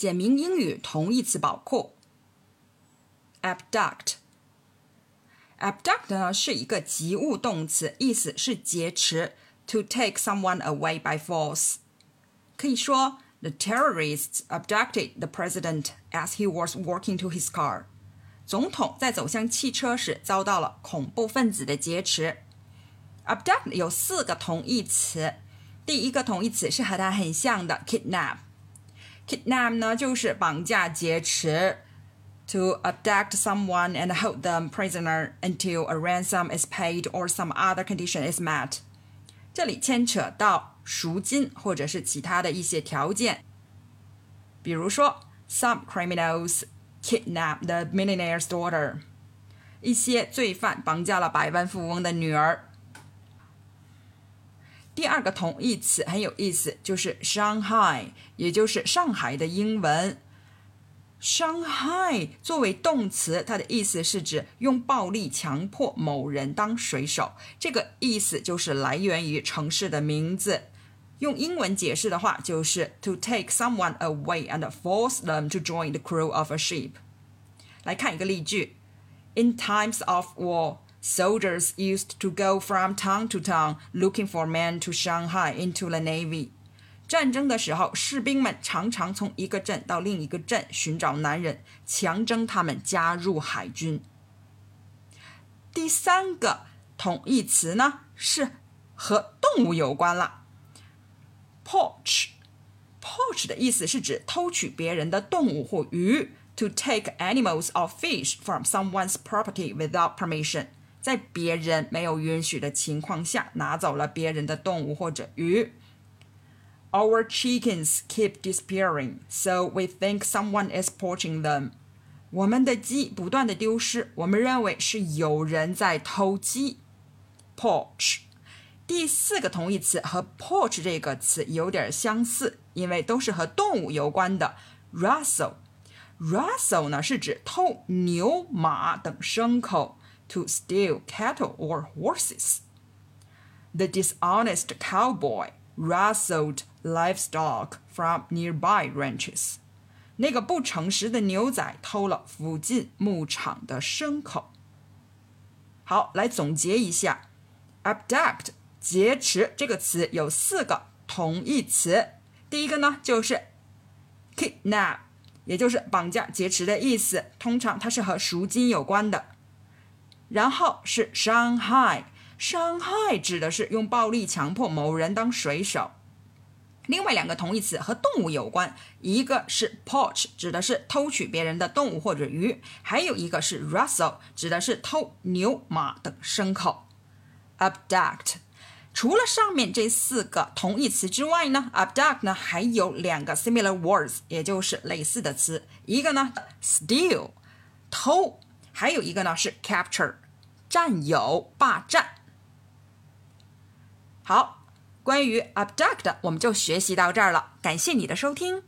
简明英语同义词宝库。abduct。abduct 呢是一个及物动词，意思是劫持，to take someone away by force。可以说，the terrorists abducted the president as he was walking to his car。总统在走向汽车时遭到了恐怖分子的劫持。abduct 有四个同义词，第一个同义词是和它很像的 kidnap。 kidnap 呢就是绑架劫持，to abduct someone and hold them prisoner until a ransom is paid or some other condition is met。这里牵扯到赎金或者是其他的一些条件，比如说 some criminals kidnap the millionaire's daughter，一些罪犯绑架了百万富翁的女儿。 第二个同义词很有意思，就是 Shanghai，也就是上海的英文。Shanghai 作为动词，它的意思是指用暴力强迫某人当水手，这个意思就是来源于城市的名字。用英文解释的话，就是 to take someone away and force them to join the crew of a ship。来看一个例句：In times of war。Soldiers used to go from town to town looking for men to Shanghai into the navy。战争的时候，士兵们常常从一个镇到另一个镇寻找男人，强征他们加入海军。第三个同义词呢，是和动物有关了。Poach，poach 的意思是指偷取别人的动物或鱼，to take animals or fish from someone's property without permission。 在别人没有允许的情况下，拿走了别人的动物或者鱼。Our chickens keep disappearing, so we think someone is poaching them. 我们的鸡不断的丢失，我们认为是有人在偷鸡。Poach，第四个同义词和 poach 这个词有点相似，因为都是和动物有关的。Rustle，rustle 呢是指偷牛、马等牲口。to steal cattle or horses. The dishonest cowboy rustled livestock from nearby ranches. 那个不诚实的牛仔偷了附近牧场的牲口。好，来总结一下，abduct 劫持这个词有四个同义词。第一个呢就是 kidnap，也就是绑架、劫持的意思，通常它是和赎金有关的。 然后是伤害，伤害指的是用暴力强迫某人当水手。另外两个同义词和动物有关，一个是 poach，指的是偷取别人的动物或者鱼；还有一个是 rustle，指的是偷牛、马等牲口。abduct，除了上面这四个同义词之外呢，abduct 呢还有两个 similar words，也就是类似的词，一个呢 steal，偷。还有一个呢是 capture，占有、霸占。好，关于 abduct 我们就学习到这儿了，感谢你的收听。